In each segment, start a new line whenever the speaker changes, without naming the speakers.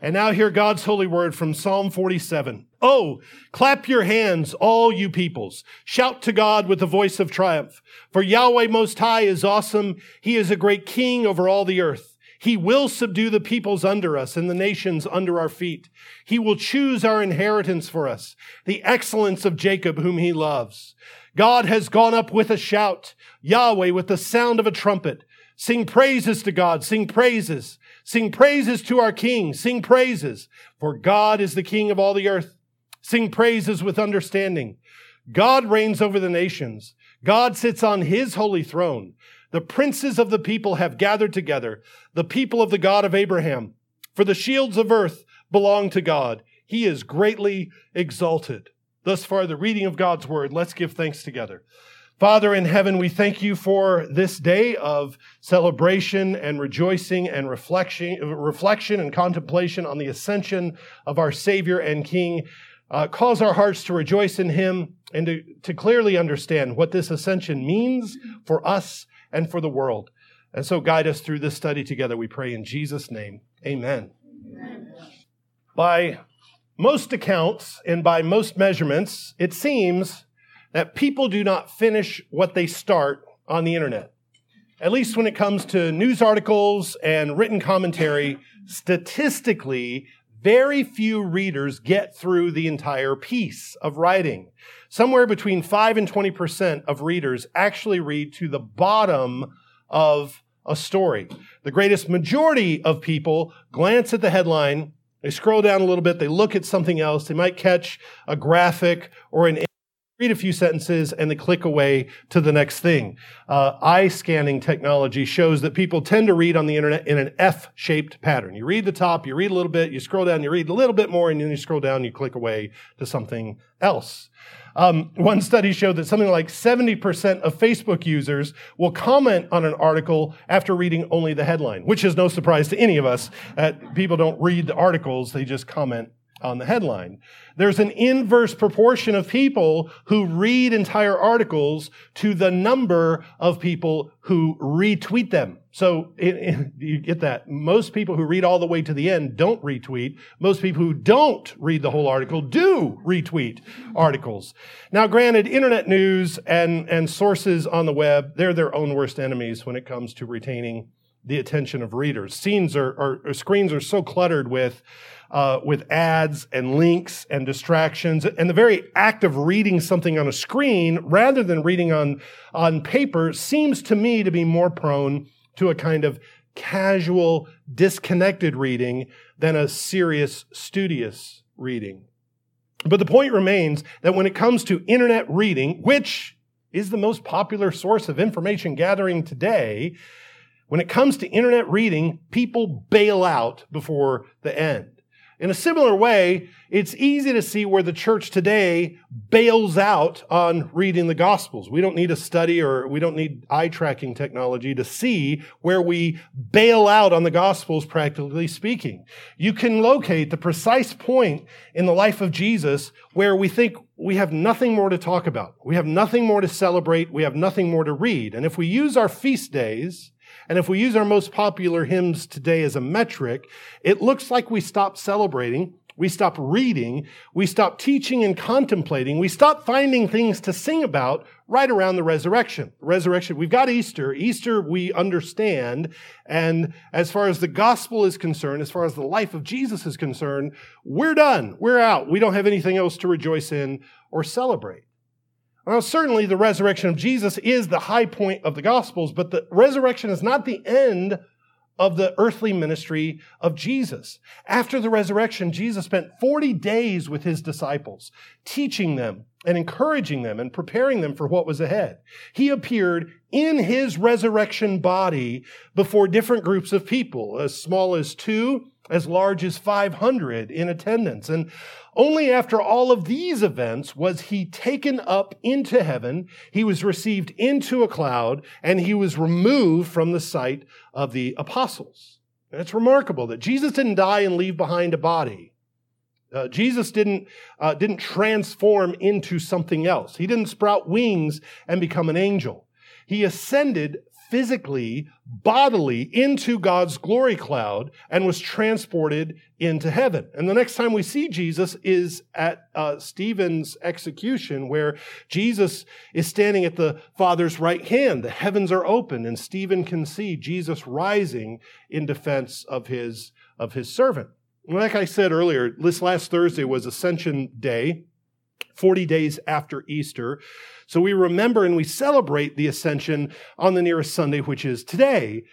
And now hear God's holy word from Psalm 47. Oh, clap your hands, all you peoples. Shout to God with the voice of triumph. For Yahweh Most High is awesome. He is a great king over all the earth. He will subdue the peoples under us and the nations under our feet. He will choose our inheritance for us, the excellence of Jacob whom he loves. God has gone up with a shout, Yahweh with the sound of a trumpet. Sing praises to God, sing praises. Sing praises to our King. Sing praises, for God is the King of all the earth. Sing praises with understanding. God reigns over the nations. God sits on his holy throne. The princes of the people have gathered together, the people of the God of Abraham. For the shields of earth belong to God. He is greatly exalted. Thus far, the reading of God's word. Let's give thanks together. Father in heaven, we thank you for this day of celebration and rejoicing and reflection, reflection and contemplation on the ascension of our Savior and King. Uh, cause our hearts to rejoice in him and to, to clearly understand what this ascension means for us and for the world. And so guide us through this study together, we pray in Jesus' name. Amen. Amen. By most accounts and by most measurements, it seems that people do not finish what they start on the internet. At least when it comes to news articles and written commentary, statistically, very few readers get through the entire piece of writing. Somewhere between 5 and 20% of readers actually read to the bottom of a story. The greatest majority of people glance at the headline, they scroll down a little bit, they look at something else, they might catch a graphic or an read a few sentences and they click away to the next thing. Uh, eye scanning technology shows that people tend to read on the internet in an F-shaped pattern. You read the top, you read a little bit, you scroll down, you read a little bit more, and then you scroll down, you click away to something else. Um, one study showed that something like 70% of Facebook users will comment on an article after reading only the headline, which is no surprise to any of us. That people don't read the articles, they just comment on the headline. There's an inverse proportion of people who read entire articles to the number of people who retweet them. So it, it, you get that. Most people who read all the way to the end don't retweet. Most people who don't read the whole article do retweet articles. Now, granted, internet news and, and sources on the web, they're their own worst enemies when it comes to retaining the attention of readers. Scenes are, are, or screens are so cluttered with uh, with ads and links and distractions. And the very act of reading something on a screen rather than reading on, on paper seems to me to be more prone to a kind of casual, disconnected reading than a serious, studious reading. But the point remains that when it comes to internet reading, which is the most popular source of information gathering today, when it comes to internet reading, people bail out before the end. In a similar way, it's easy to see where the church today bails out on reading the Gospels. We don't need a study or we don't need eye tracking technology to see where we bail out on the Gospels, practically speaking. You can locate the precise point in the life of Jesus where we think we have nothing more to talk about. We have nothing more to celebrate. We have nothing more to read. And if we use our feast days and if we use our most popular hymns today as a metric, it looks like we stop celebrating, we stop reading, we stop teaching and contemplating, we stop finding things to sing about right around the resurrection. Resurrection, we've got Easter. Easter we understand. And as far as the gospel is concerned, as far as the life of Jesus is concerned, we're done. We're out. We don't have anything else to rejoice in or celebrate. Now, certainly the resurrection of Jesus is the high point of the Gospels, but the resurrection is not the end of the earthly ministry of Jesus. After the resurrection, Jesus spent 40 days with his disciples, teaching them and encouraging them and preparing them for what was ahead. He appeared in his resurrection body before different groups of people, as small as two, as large as 500 in attendance. And only after all of these events was he taken up into heaven, he was received into a cloud, and he was removed from the sight of the apostles. And it's remarkable that Jesus didn't die and leave behind a body. Uh, Jesus didn't, uh, didn't transform into something else. He didn't sprout wings and become an angel. He ascended physically, bodily into God's glory cloud and was transported into heaven. And the next time we see Jesus is at uh, Stephen's execution, where Jesus is standing at the Father's right hand. The heavens are open, and Stephen can see Jesus rising in defense of his, of his servant. Like I said earlier, this last Thursday was Ascension Day. 40 days after Easter. So we remember and we celebrate the ascension on the nearest Sunday, which is today,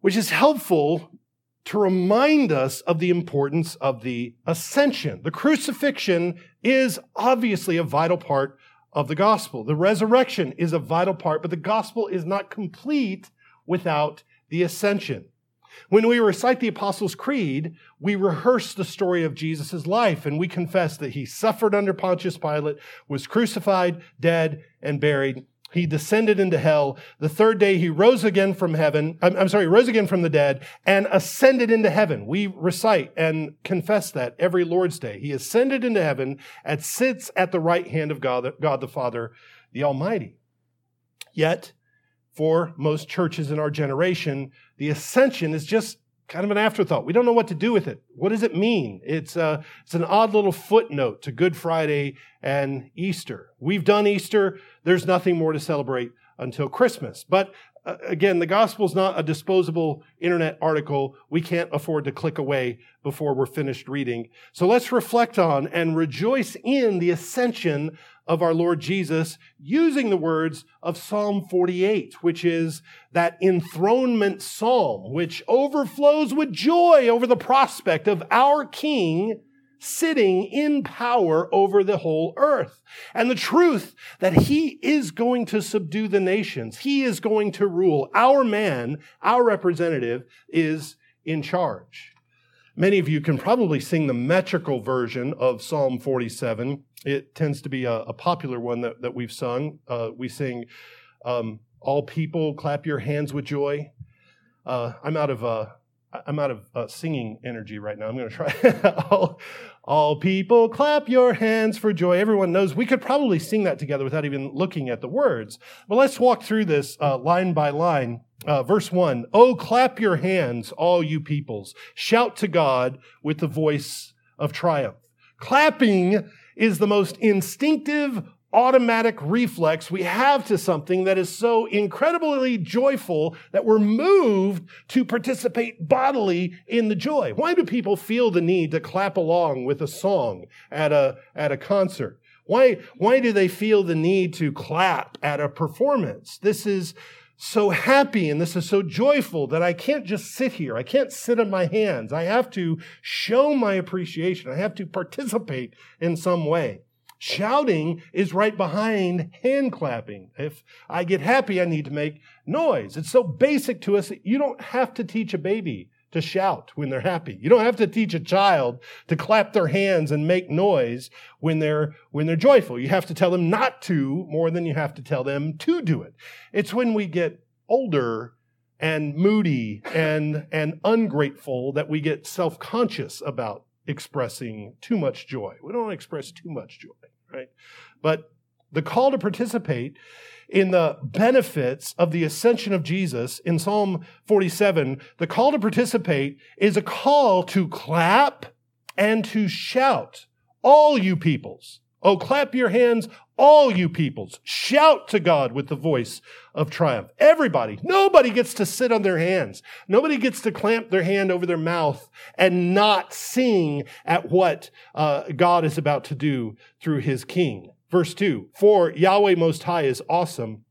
which is helpful to remind us of the importance of the ascension. The crucifixion is obviously a vital part of the gospel. The resurrection is a vital part, but the gospel is not complete without the ascension. When we recite the Apostles' Creed, we rehearse the story of Jesus' life and we confess that he suffered under Pontius Pilate, was crucified, dead, and buried. He descended into hell. The third day he rose again from heaven. I'm, I'm, sorry, rose again from the dead and ascended into heaven. We recite and confess that every Lord's Day. He ascended into heaven and sits at the right hand of God, God the Father, the Almighty. Yet, for most churches in our generation, the ascension is just kind of an afterthought. We don't know what to do with it. What does it mean? It's, a, uh, it's an odd little footnote to Good Friday and Easter. We've done Easter. There's nothing more to celebrate until Christmas. But Uh, again, the gospel is not a disposable internet article we can't afford to click away before we're finished reading. So let's reflect on and rejoice in the ascension of our Lord Jesus using the words of Psalm 48, which is that enthronement psalm, which overflows with joy over the prospect of our King sitting in power over the whole earth. And the truth that he is going to subdue the nations. He is going to rule. Our man, our representative is in charge. Many of you can probably sing the metrical version of Psalm 47. It tends to be a, a popular one that, that we've sung. Uh, we sing, um, All people clap your hands with joy. Uh, I'm out of, uh, I'm out of uh, singing energy right now. I'm going to try. all, all people clap your hands for joy. Everyone knows we could probably sing that together without even looking at the words. But let's walk through this uh, line by line. Uh, verse 1 Oh, clap your hands, all you peoples. Shout to God with the voice of triumph. Clapping is the most instinctive, automatic reflex we have to something that is so incredibly joyful that we're moved to participate bodily in the joy. Why do people feel the need to clap along with a song at a, at a concert? Why, why do they feel the need to clap at a performance? This is so happy and this is so joyful that I can't just sit here. I can't sit on my hands. I have to show my appreciation. I have to participate in some way. Shouting is right behind hand clapping. If I get happy, I need to make noise. It's so basic to us that you don't have to teach a baby to shout when they're happy. You don't have to teach a child to clap their hands and make noise when they're, when they're joyful. You have to tell them not to more than you have to tell them to do it. It's when we get older and moody and, and ungrateful that we get self-conscious about expressing too much joy. We don't express too much joy, right? But the call to participate in the benefits of the ascension of Jesus in Psalm 47, the call to participate is a call to clap and to shout. All you peoples. Oh, clap your hands, all you peoples. Shout to God with the voice of triumph. Everybody, nobody gets to sit on their hands. Nobody gets to clamp their hand over their mouth and not sing at what uh, God is about to do through his king. Verse 2 For Yahweh Most High is awesome.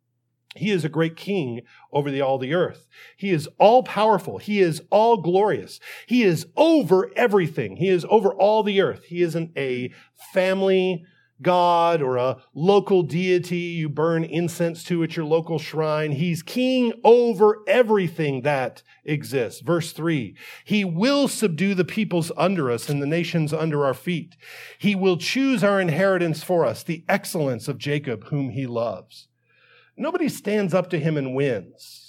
He is a great king over the, all the earth. He is all powerful. He is all glorious. He is over everything. He is over all the earth. He isn't a family god or a local deity you burn incense to at your local shrine. He's king over everything that exists. Verse three, he will subdue the peoples under us and the nations under our feet. He will choose our inheritance for us, the excellence of Jacob, whom he loves. Nobody stands up to him and wins.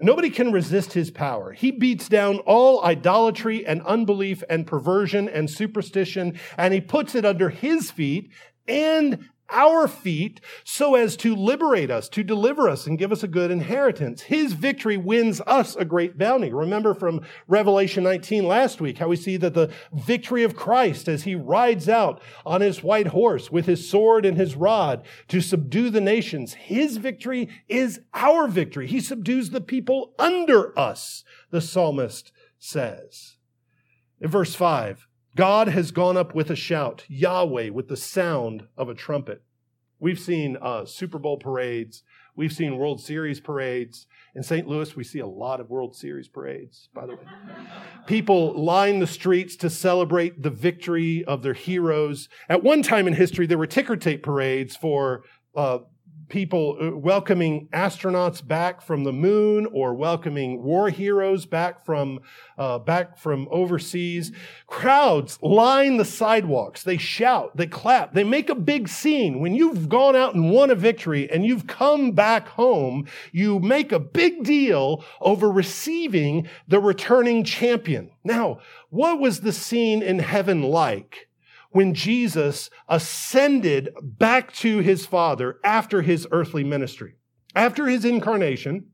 Nobody can resist his power. He beats down all idolatry and unbelief and perversion and superstition, and he puts it under his feet and our feet so as to liberate us, to deliver us and give us a good inheritance. His victory wins us a great bounty. Remember from Revelation 19 last week how we see that the victory of Christ as he rides out on his white horse with his sword and his rod to subdue the nations. His victory is our victory. He subdues the people under us, the psalmist says. In verse 5, God has gone up with a shout, Yahweh with the sound of a trumpet. We've seen uh, Super Bowl parades. We've seen World Series parades. In St. Louis, we see a lot of World Series parades, by the way. People line the streets to celebrate the victory of their heroes. At one time in history, there were ticker tape parades for uh, people uh, welcoming astronauts back from the moon or welcoming war heroes back from uh, back from overseas. Crowds line the sidewalks. They shout. They clap. They make a big scene. When you've gone out and won a victory and you've come back home you make a big deal over receiving the returning champion. Now what was the scene in heaven like when Jesus ascended back to his Father after his earthly ministry. After his incarnation,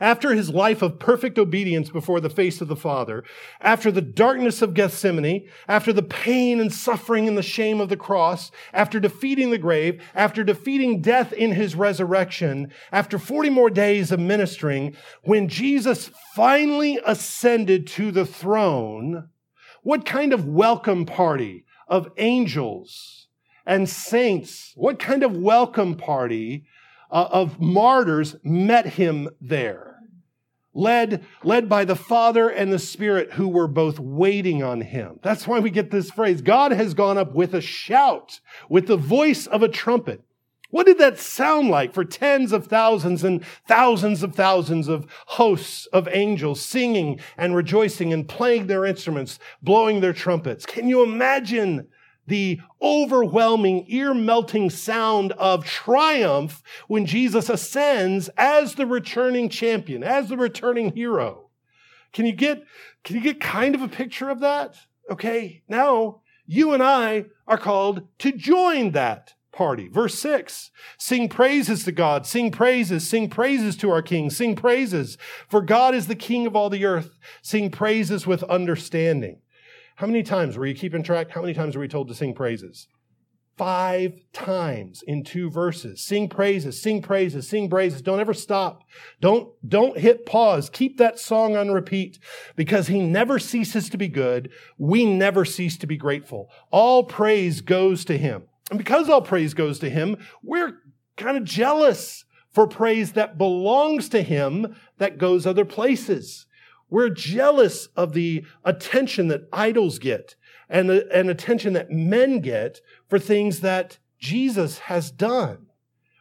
after his life of perfect obedience before the face of the Father, after the darkness of Gethsemane, after the pain and suffering and the shame of the cross, after defeating the grave, after defeating death in his resurrection, after 40 more days of ministering, when Jesus finally ascended to the throne, what kind of welcome party of angels and saints. What kind of welcome party uh, of martyrs met him there? Led, led by the Father and the Spirit who were both waiting on him. That's why we get this phrase. God has gone up with a shout, with the voice of a trumpet. What did that sound like for tens of thousands and thousands of thousands of hosts of angels singing and rejoicing and playing their instruments, blowing their trumpets? Can you imagine the overwhelming, ear melting sound of triumph when Jesus ascends as the returning champion, as the returning hero? Can you get, can you get kind of a picture of that? Okay. Now you and I are called to join that party. Verse 6 Sing praises to God, sing praises, sing praises to our King, sing praises, for God is the King of all the earth. Sing praises with understanding. How many times were you keeping track? How many times were we told to sing praises? Five times in two verses. Sing praises, sing praises, sing praises. Don't ever stop. Don't, don't hit pause. Keep that song on repeat because he never ceases to be good. We never cease to be grateful. All praise goes to him. And because all praise goes to him, we're kind of jealous for praise that belongs to him that goes other places. We're jealous of the attention that idols get and and attention that men get for things that Jesus has done.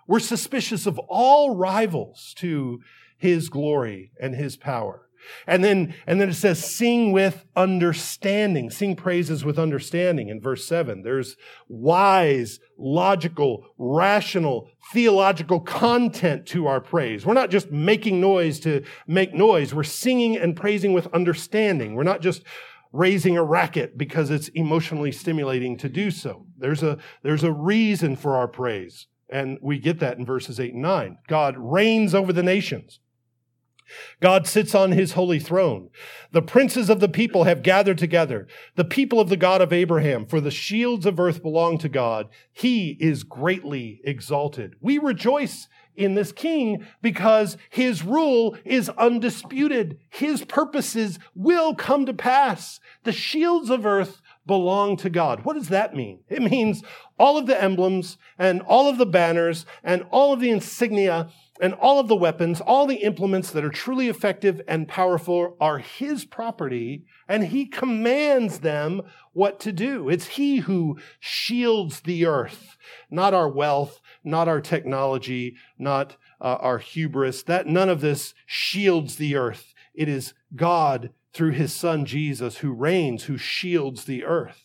We're suspicious of all rivals to his glory and his power. And then, and then it says, sing with understanding. Sing praises with understanding in verse seven. There's wise, logical, rational, theological content to our praise. We're not just making noise to make noise. We're singing and praising with understanding. We're not just raising a racket because it's emotionally stimulating to do so. There's a, there's a reason for our praise. And we get that in verses eight and nine. God reigns over the nations. God sits on his holy throne. The princes of the people have gathered together, the people of the God of Abraham, for the shields of earth belong to God. He is greatly exalted. We rejoice in this king because his rule is undisputed. His purposes will come to pass. The shields of earth belong to God. What does that mean? It means all of the emblems and all of the banners and all of the insignia and all of the weapons, all the implements that are truly effective and powerful are his property, and he commands them what to do. It's he who shields the earth, not our wealth, not our technology, not uh, our hubris. That none of this shields the earth. It is God through his son Jesus who reigns, who shields the earth.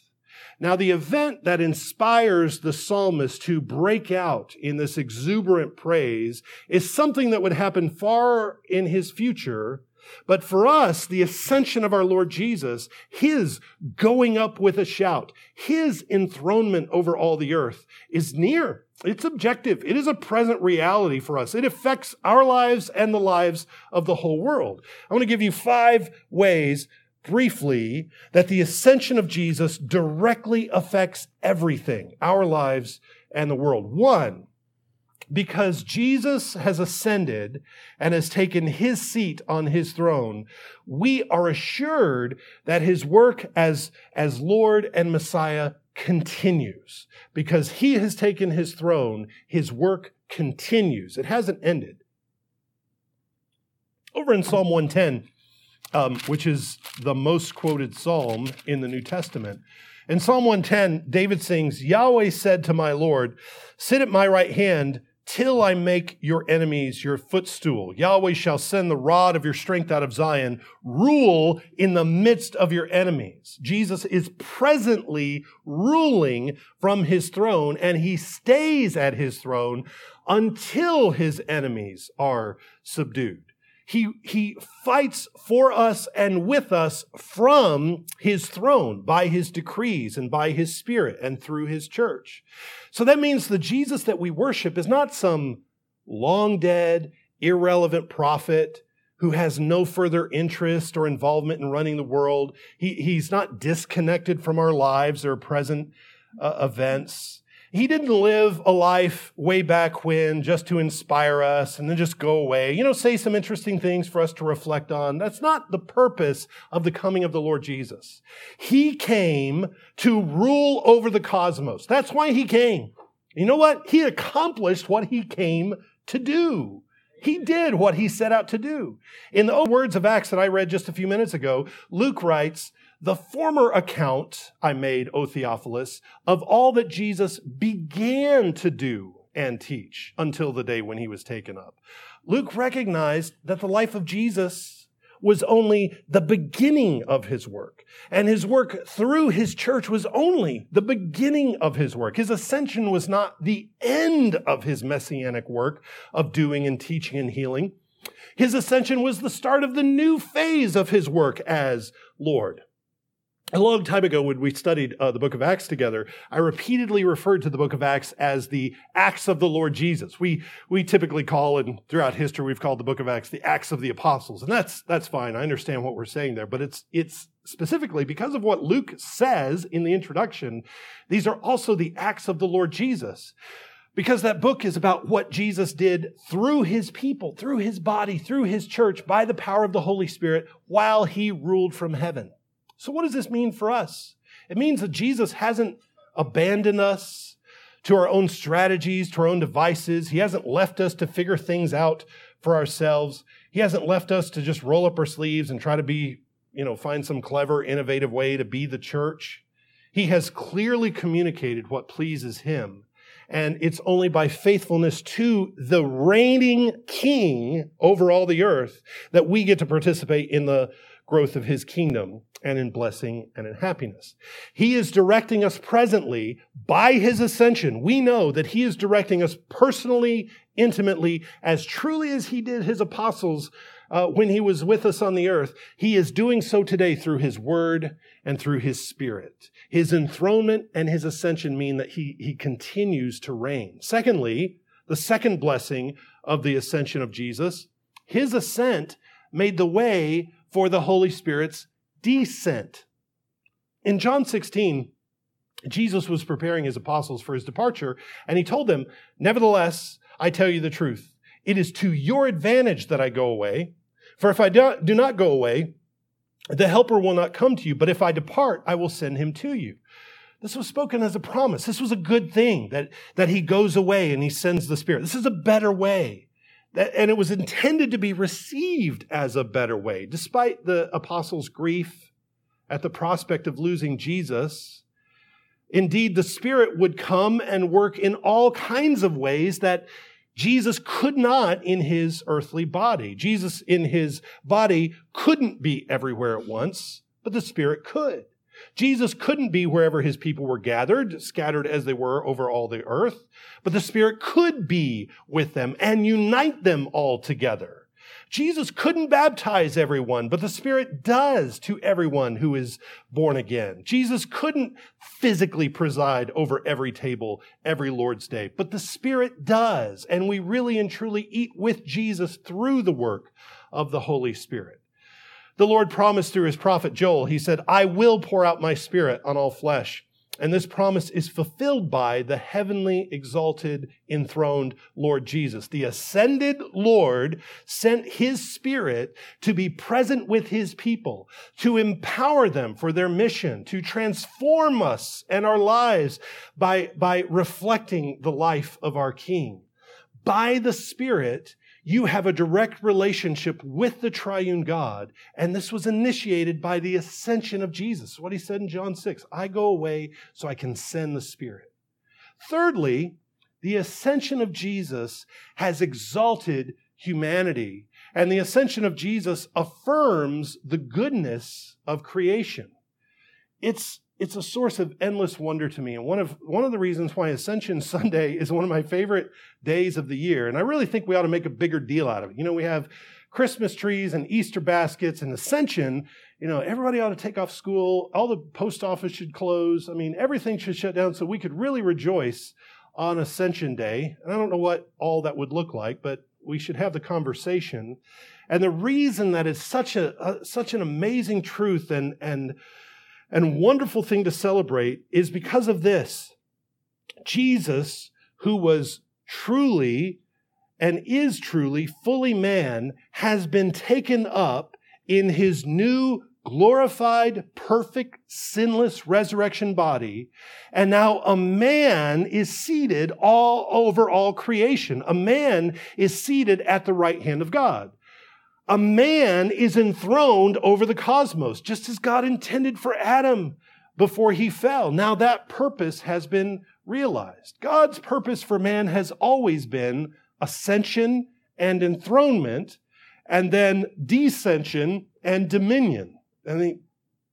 Now, the event that inspires the psalmist to break out in this exuberant praise is something that would happen far in his future, But for us, the ascension of our Lord Jesus, his going up with a shout, his enthronement over all the earth is near. It's objective. It is a present reality for us. It affects our lives and the lives of the whole world. I want to give you five ways briefly that the ascension of Jesus directly affects everything, our lives and the world. One, because Jesus has ascended and has taken his seat on his throne, we are assured that his work as, as Lord and Messiah continues. Because he has taken his throne, his work continues. It hasn't ended. Over in Psalm 110, um, which is the most quoted psalm in the New Testament. In Psalm 110, David sings, Yahweh said to my Lord, Sit at my right hand till I make your enemies your footstool. Yahweh shall send the rod of your strength out of Zion, rule in the midst of your enemies. Jesus is presently ruling from his throne, and he stays at his throne until his enemies are subdued. He, he fights for us and with us from his throne by his decrees and by his spirit and through his church. So that means the Jesus that we worship is not some long dead, irrelevant prophet who has no further interest or involvement in running the world. He, he's not disconnected from our lives or present uh, events. He didn't live a life way back when just to inspire us and then just go away. You know, say some interesting things for us to reflect on. That's not the purpose of the coming of the Lord Jesus. He came to rule over the cosmos. That's why he came. You know what? He accomplished what he came to do. He did what he set out to do. In the words of Acts that I read just a few minutes ago, Luke writes, the former account I made, O Theophilus, of all that Jesus began to do and teach until the day when he was taken up. Luke recognized that the life of Jesus was only the beginning of his work. And his work through his church was only the beginning of his work. His ascension was not the end of his messianic work of doing and teaching and healing. His ascension was the start of the new phase of his work as Lord a long time ago when we studied uh, the book of acts together i repeatedly referred to the book of acts as the acts of the lord jesus. We we typically call and throughout history we've called the book of acts the acts of the apostles and that's that's fine. I understand what we're saying there but it's it's specifically because of what luke says in the introduction these are also the acts of the lord jesus. Because that book is about what Jesus did through his people, through his body, through his church, by the power of the Holy Spirit, while he ruled from heaven. So, what does this mean for us? It means that Jesus hasn't abandoned us to our own strategies, to our own devices. He hasn't left us to figure things out for ourselves. He hasn't left us to just roll up our sleeves and try to be, you know, find some clever, innovative way to be the church. He has clearly communicated what pleases him. And it's only by faithfulness to the reigning king over all the earth that we get to participate in the growth of his kingdom and in blessing and in happiness. He is directing us presently by his ascension. We know that he is directing us personally, intimately, as truly as he did his apostles uh, when he was with us on the earth. He is doing so today through his word and through his spirit. His enthronement and his ascension mean that he, he continues to reign. Secondly, the second blessing of the ascension of Jesus, his ascent made the way for the Holy Spirit's descent. In John 16, Jesus was preparing his apostles for his departure, and he told them, Nevertheless, I tell you the truth. It is to your advantage that I go away. For if I do not go away, the Helper will not come to you. But if I depart, I will send him to you. This was spoken as a promise. This was a good thing that, that he goes away and he sends the Spirit. This is a better way and it was intended to be received as a better way. Despite the apostles' grief at the prospect of losing Jesus, indeed, the Spirit would come and work in all kinds of ways that Jesus could not in his earthly body. Jesus in his body couldn't be everywhere at once, but the Spirit could. Jesus couldn't be wherever his people were gathered, scattered as they were over all the earth, but the Spirit could be with them and unite them all together. Jesus couldn't baptize everyone, but the Spirit does to everyone who is born again. Jesus couldn't physically preside over every table every Lord's Day, but the Spirit does. And we really and truly eat with Jesus through the work of the Holy Spirit. The Lord promised through his prophet Joel, he said, I will pour out my Spirit on all flesh. And this promise is fulfilled by the heavenly, exalted, enthroned Lord Jesus. The ascended Lord sent his spirit to be present with his people, to empower them for their mission, to transform us and our lives by, by reflecting the life of our King. By the Spirit, you have a direct relationship with the triune God. And this was initiated by the ascension of Jesus. What he said in John 6 I go away so I can send the Spirit. Thirdly, the ascension of Jesus has exalted humanity. And the ascension of Jesus affirms the goodness of creation. It's it's a source of endless wonder to me. And one of, one of the reasons why Ascension Sunday is one of my favorite days of the year. And I really think we ought to make a bigger deal out of it. You know, we have Christmas trees and Easter baskets and Ascension. You know, everybody ought to take off school. All the post office should close. I mean, everything should shut down so we could really rejoice on Ascension Day. And I don't know what all that would look like, but we should have the conversation. And the reason that it's such a, a such an amazing truth and, and, and wonderful thing to celebrate is because of this. Jesus, who was truly and is truly fully man, has been taken up in his new glorified, perfect, sinless resurrection body. And now a man is seated all over all creation. A man is seated at the right hand of God a man is enthroned over the cosmos, just as God intended for Adam before he fell. Now that purpose has been realized. God's purpose for man has always been ascension and enthronement, and then descension and dominion. I think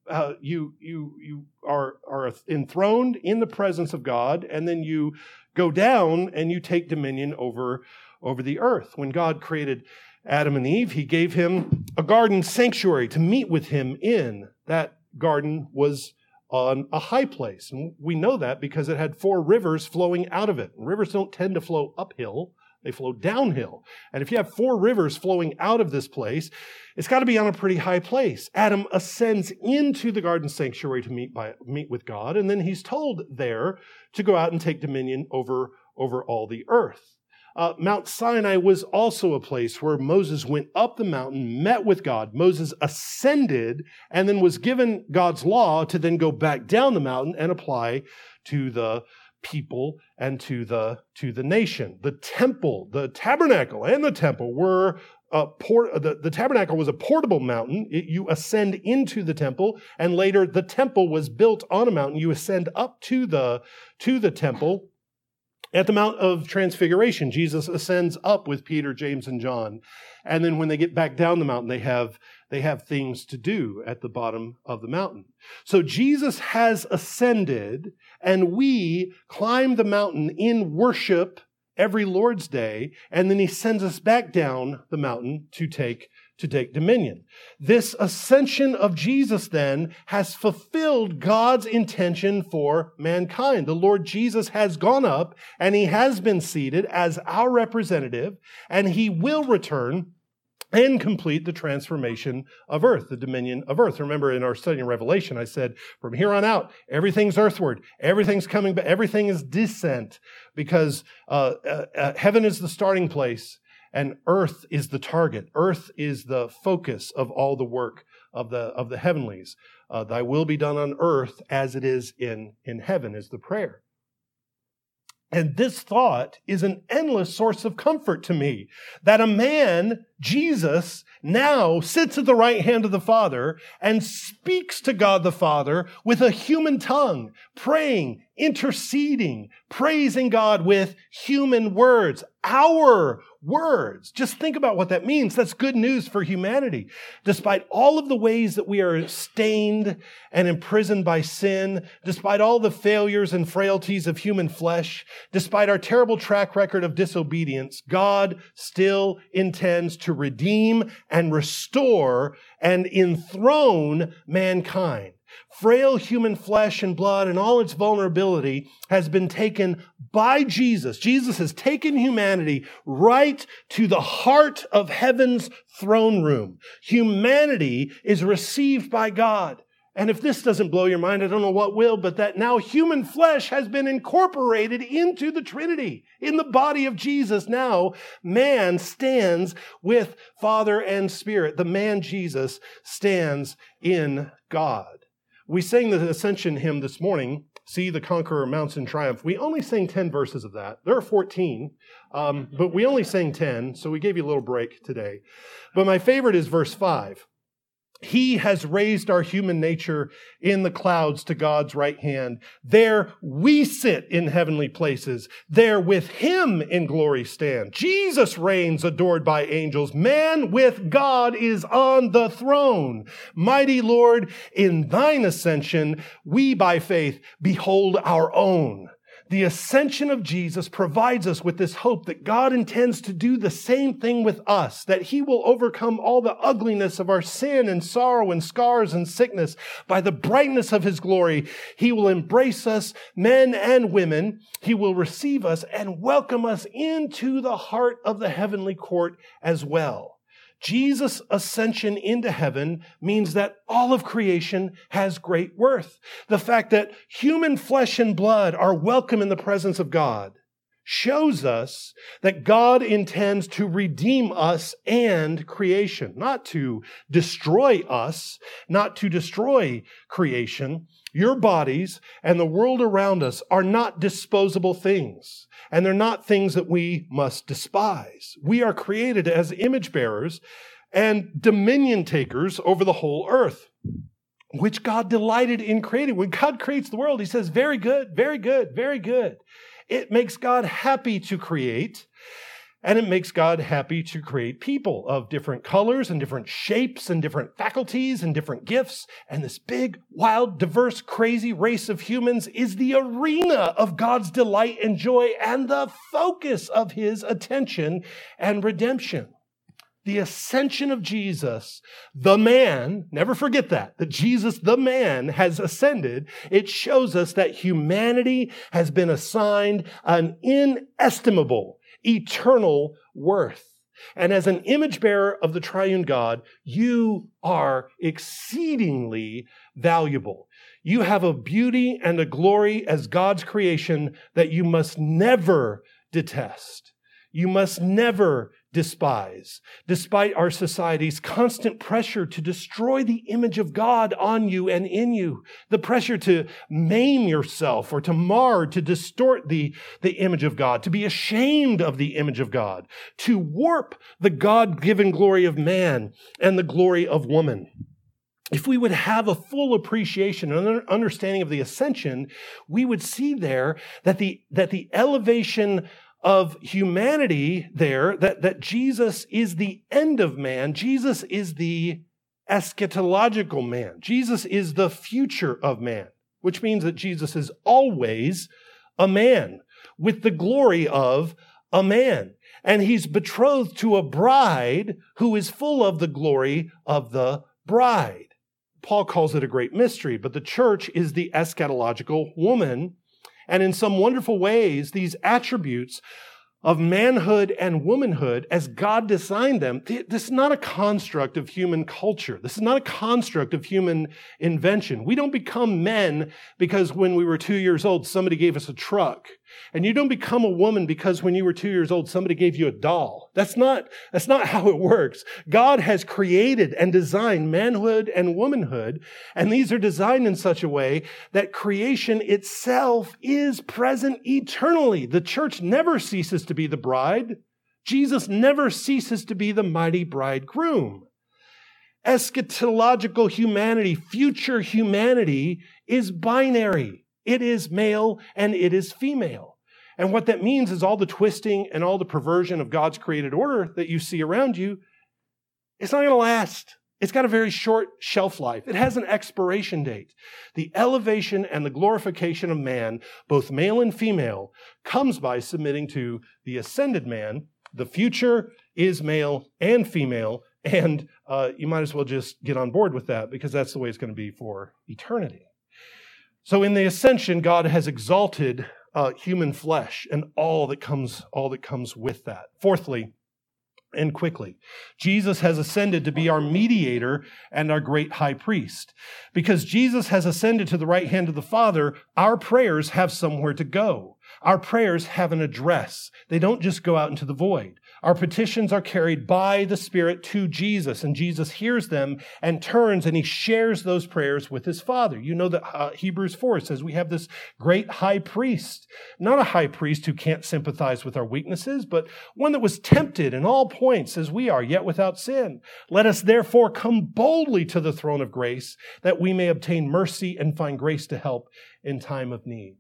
uh, you you you are are enthroned in the presence of God, and then you go down and you take dominion over over the earth. When God created Adam and Eve, he gave him a garden sanctuary to meet with him in. That garden was on a high place. And we know that because it had four rivers flowing out of it. Rivers don't tend to flow uphill, they flow downhill. And if you have four rivers flowing out of this place, it's got to be on a pretty high place. Adam ascends into the garden sanctuary to meet, by, meet with God, and then he's told there to go out and take dominion over, over all the earth. Uh, Mount Sinai was also a place where Moses went up the mountain, met with God. Moses ascended and then was given God's law to then go back down the mountain and apply to the people and to the to the nation. The temple, the tabernacle, and the temple were a port. The, the tabernacle was a portable mountain. It, you ascend into the temple, and later the temple was built on a mountain. You ascend up to the to the temple at the Mount of Transfiguration, Jesus ascends up with Peter, James, and John. And then when they get back down the mountain, they have, they have things to do at the bottom of the mountain. So Jesus has ascended, and we climb the mountain in worship every Lord's Day, and then he sends us back down the mountain to take to take dominion. This ascension of Jesus then has fulfilled God's intention for mankind. The Lord Jesus has gone up and he has been seated as our representative and he will return and complete the transformation of earth, the dominion of earth. Remember in our study in Revelation, I said, from here on out, everything's earthward, everything's coming, but everything is descent because uh, uh, uh, heaven is the starting place and earth is the target. Earth is the focus of all the work of the, of the heavenlies. Uh, Thy will be done on earth as it is in, in heaven, is the prayer. And this thought is an endless source of comfort to me that a man, Jesus, now sits at the right hand of the Father and speaks to God the Father with a human tongue, praying, interceding, praising God with human words, our words. Just think about what that means. That's good news for humanity. Despite all of the ways that we are stained and imprisoned by sin, despite all the failures and frailties of human flesh, despite our terrible track record of disobedience, God still intends to redeem and restore and enthrone mankind. Frail human flesh and blood and all its vulnerability has been taken by Jesus. Jesus has taken humanity right to the heart of heaven's throne room. Humanity is received by God. And if this doesn't blow your mind, I don't know what will, but that now human flesh has been incorporated into the Trinity. In the body of Jesus, now man stands with Father and Spirit. The man Jesus stands in God. We sang the Ascension hymn this morning, See the Conqueror Mounts in Triumph. We only sang 10 verses of that. There are 14, um, but we only sang 10, so we gave you a little break today. But my favorite is verse 5. He has raised our human nature in the clouds to God's right hand. There we sit in heavenly places. There with him in glory stand. Jesus reigns adored by angels. Man with God is on the throne. Mighty Lord, in thine ascension, we by faith behold our own. The ascension of Jesus provides us with this hope that God intends to do the same thing with us, that he will overcome all the ugliness of our sin and sorrow and scars and sickness by the brightness of his glory. He will embrace us, men and women. He will receive us and welcome us into the heart of the heavenly court as well. Jesus' ascension into heaven means that all of creation has great worth. The fact that human flesh and blood are welcome in the presence of God shows us that God intends to redeem us and creation, not to destroy us, not to destroy creation. Your bodies and the world around us are not disposable things, and they're not things that we must despise. We are created as image bearers and dominion takers over the whole earth which God delighted in creating. When God creates the world, he says, very good, very good, very good. It makes God happy to create, and it makes God happy to create people of different colors and different shapes and different faculties and different gifts. And this big, wild, diverse, crazy race of humans is the arena of God's delight and joy and the focus of his attention and redemption the ascension of Jesus, the man, never forget that, that Jesus, the man, has ascended. It shows us that humanity has been assigned an inestimable, eternal worth. And as an image bearer of the triune God, you are exceedingly valuable. You have a beauty and a glory as God's creation that you must never detest. You must never despise, despite our society's constant pressure to destroy the image of God on you and in you, the pressure to maim yourself or to mar, to distort the, the image of God, to be ashamed of the image of God, to warp the God given glory of man and the glory of woman. If we would have a full appreciation and understanding of the ascension, we would see there that the, that the elevation of humanity there that, that Jesus is the end of man. Jesus is the eschatological man. Jesus is the future of man, which means that Jesus is always a man with the glory of a man. And he's betrothed to a bride who is full of the glory of the bride. Paul calls it a great mystery, but the church is the eschatological woman and in some wonderful ways, these attributes of manhood and womanhood as God designed them, this is not a construct of human culture. This is not a construct of human invention. We don't become men because when we were two years old, somebody gave us a truck. And you don't become a woman because when you were two years old, somebody gave you a doll. That's not, that's not how it works. God has created and designed manhood and womanhood. And these are designed in such a way that creation itself is present eternally. The church never ceases to be the bride. Jesus never ceases to be the mighty bridegroom. Eschatological humanity, future humanity is binary. It is male and it is female. And what that means is all the twisting and all the perversion of God's created order that you see around you, it's not going to last. It's got a very short shelf life. It has an expiration date. The elevation and the glorification of man, both male and female, comes by submitting to the ascended man, The future is male and female, and uh, you might as well just get on board with that because that's the way it's going to be for eternity. So in the ascension, God has exalted uh, human flesh and all that comes all that comes with that. Fourthly, and quickly. Jesus has ascended to be our mediator and our great high priest. Because Jesus has ascended to the right hand of the Father, our prayers have somewhere to go. Our prayers have an address. They don't just go out into the void. Our petitions are carried by the Spirit to Jesus, and Jesus hears them and turns and he shares those prayers with his Father. You know that uh, Hebrews 4 says we have this great high priest, not a high priest who can't sympathize with our weaknesses, but one that was tempted in all points as we are, yet without sin. Let us therefore come boldly to the throne of grace that we may obtain mercy and find grace to help in time of need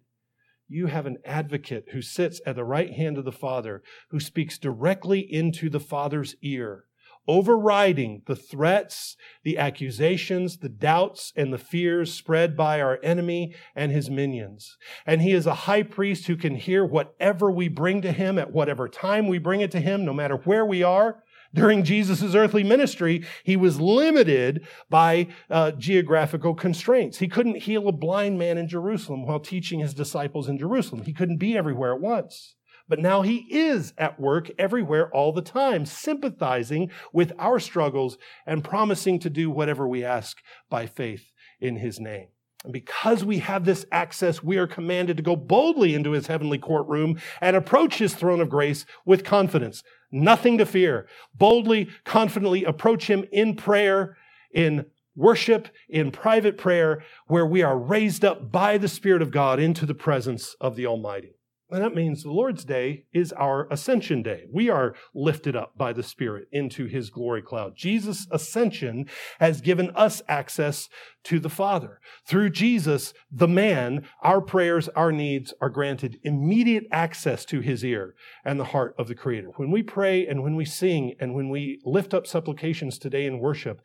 you have an advocate who sits at the right hand of the Father, who speaks directly into the Father's ear, overriding the threats, the accusations, the doubts, and the fears spread by our enemy and his minions. And he is a high priest who can hear whatever we bring to him at whatever time we bring it to him, no matter where we are during Jesus' earthly ministry, he was limited by uh, geographical constraints. He couldn't heal a blind man in Jerusalem while teaching his disciples in Jerusalem. He couldn't be everywhere at once. But now he is at work everywhere all the time, sympathizing with our struggles and promising to do whatever we ask by faith in his name. And because we have this access, we are commanded to go boldly into his heavenly courtroom and approach his throne of grace with confidence. Nothing to fear. Boldly, confidently approach Him in prayer, in worship, in private prayer, where we are raised up by the Spirit of God into the presence of the Almighty. And that means the Lord's day is our ascension day. We are lifted up by the Spirit into his glory cloud. Jesus' ascension has given us access to the Father. Through Jesus, the man, our prayers, our needs are granted immediate access to his ear and the heart of the Creator. When we pray and when we sing and when we lift up supplications today in worship,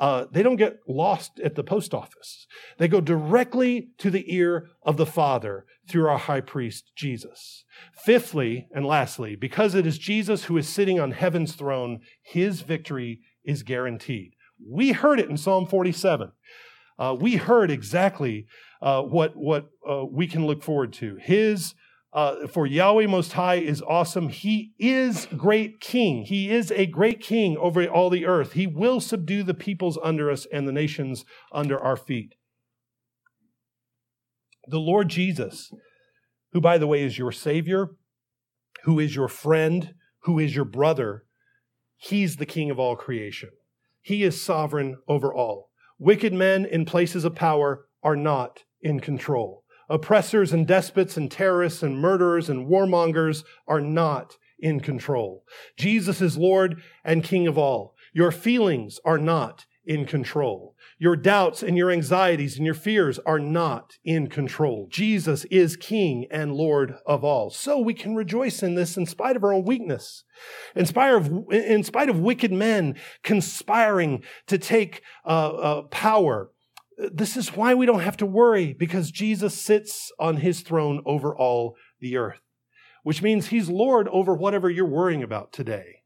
uh, they don't get lost at the post office. They go directly to the ear of the Father through our high priest, Jesus. Fifthly and lastly, because it is Jesus who is sitting on heaven's throne, his victory is guaranteed. We heard it in Psalm 47. Uh, we heard exactly uh, what, what uh, we can look forward to. His uh, for Yahweh Most High is awesome. He is great king. He is a great king over all the earth. He will subdue the peoples under us and the nations under our feet. The Lord Jesus, who, by the way, is your Savior, who is your friend, who is your brother, he's the king of all creation. He is sovereign over all. Wicked men in places of power are not in control. Oppressors and despots and terrorists and murderers and warmongers are not in control. Jesus is Lord and King of all. Your feelings are not in control. Your doubts and your anxieties and your fears are not in control. Jesus is King and Lord of all. So we can rejoice in this in spite of our own weakness, in spite of, in spite of wicked men conspiring to take uh, uh, power this is why we don't have to worry because Jesus sits on his throne over all the earth, which means he's Lord over whatever you're worrying about today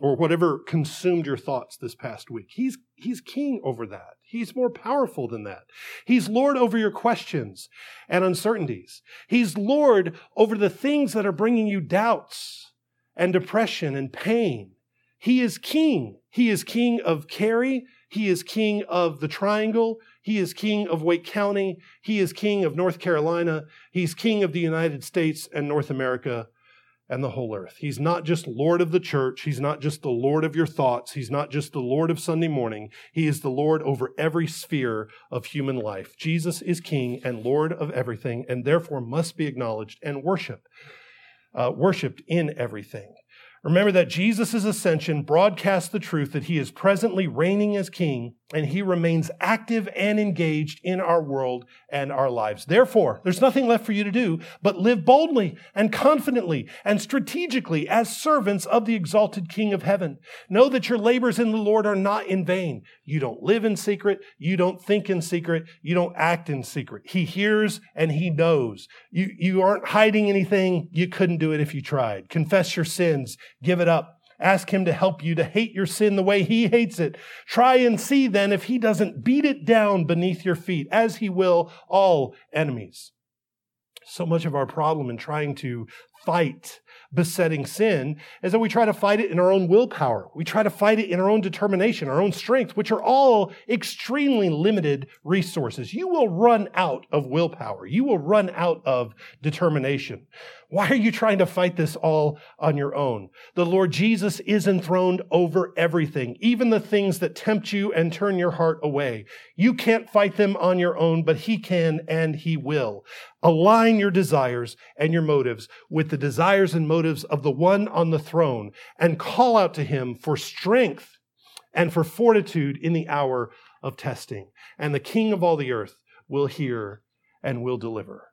or whatever consumed your thoughts this past week. He's, he's king over that. He's more powerful than that. He's Lord over your questions and uncertainties. He's Lord over the things that are bringing you doubts and depression and pain. He is king. He is king of Cary. He is king of the triangle. He is king of Wake County. He is king of North Carolina. He's king of the United States and North America and the whole earth. He's not just Lord of the church. He's not just the Lord of your thoughts. He's not just the Lord of Sunday morning. He is the Lord over every sphere of human life. Jesus is king and Lord of everything and therefore must be acknowledged and worshiped, uh, worshiped in everything. Remember that Jesus' ascension broadcasts the truth that he is presently reigning as king and he remains active and engaged in our world and our lives. Therefore, there's nothing left for you to do but live boldly and confidently and strategically as servants of the exalted King of heaven. Know that your labors in the Lord are not in vain. You don't live in secret. You don't think in secret. You don't act in secret. He hears and he knows. You, you aren't hiding anything. You couldn't do it if you tried. Confess your sins. Give it up Ask Him to help you to hate your sin the way He hates it. Try and see then if He doesn't beat it down beneath your feet, as He will all enemies. So much of our problem in trying to fight besetting sin is that we try to fight it in our own willpower. We try to fight it in our own determination, our own strength, which are all extremely limited resources. You will run out of willpower. You will run out of determination. Why are you trying to fight this all on your own? The Lord Jesus is enthroned over everything, even the things that tempt you and turn your heart away. You can't fight them on your own, but He can and He will. Align your desires and your motives with the desires and motives of the one on the throne and call out to Him for strength and for fortitude in the hour of testing. And the King of all the earth will hear and will deliver.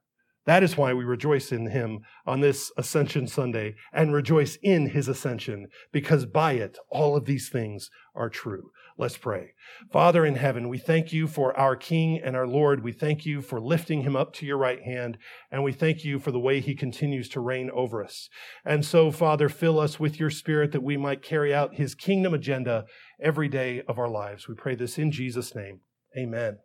That is why we rejoice in him on this Ascension Sunday and rejoice in his ascension, because by it all of these things are true. Let's pray. Father in heaven, we thank you for our King and our Lord. We thank you for lifting him up to your right hand, and we thank you for the way he continues to reign over us. And so, Father, fill us with your spirit that we might carry out his kingdom agenda every day of our lives. We pray this in Jesus' name. Amen.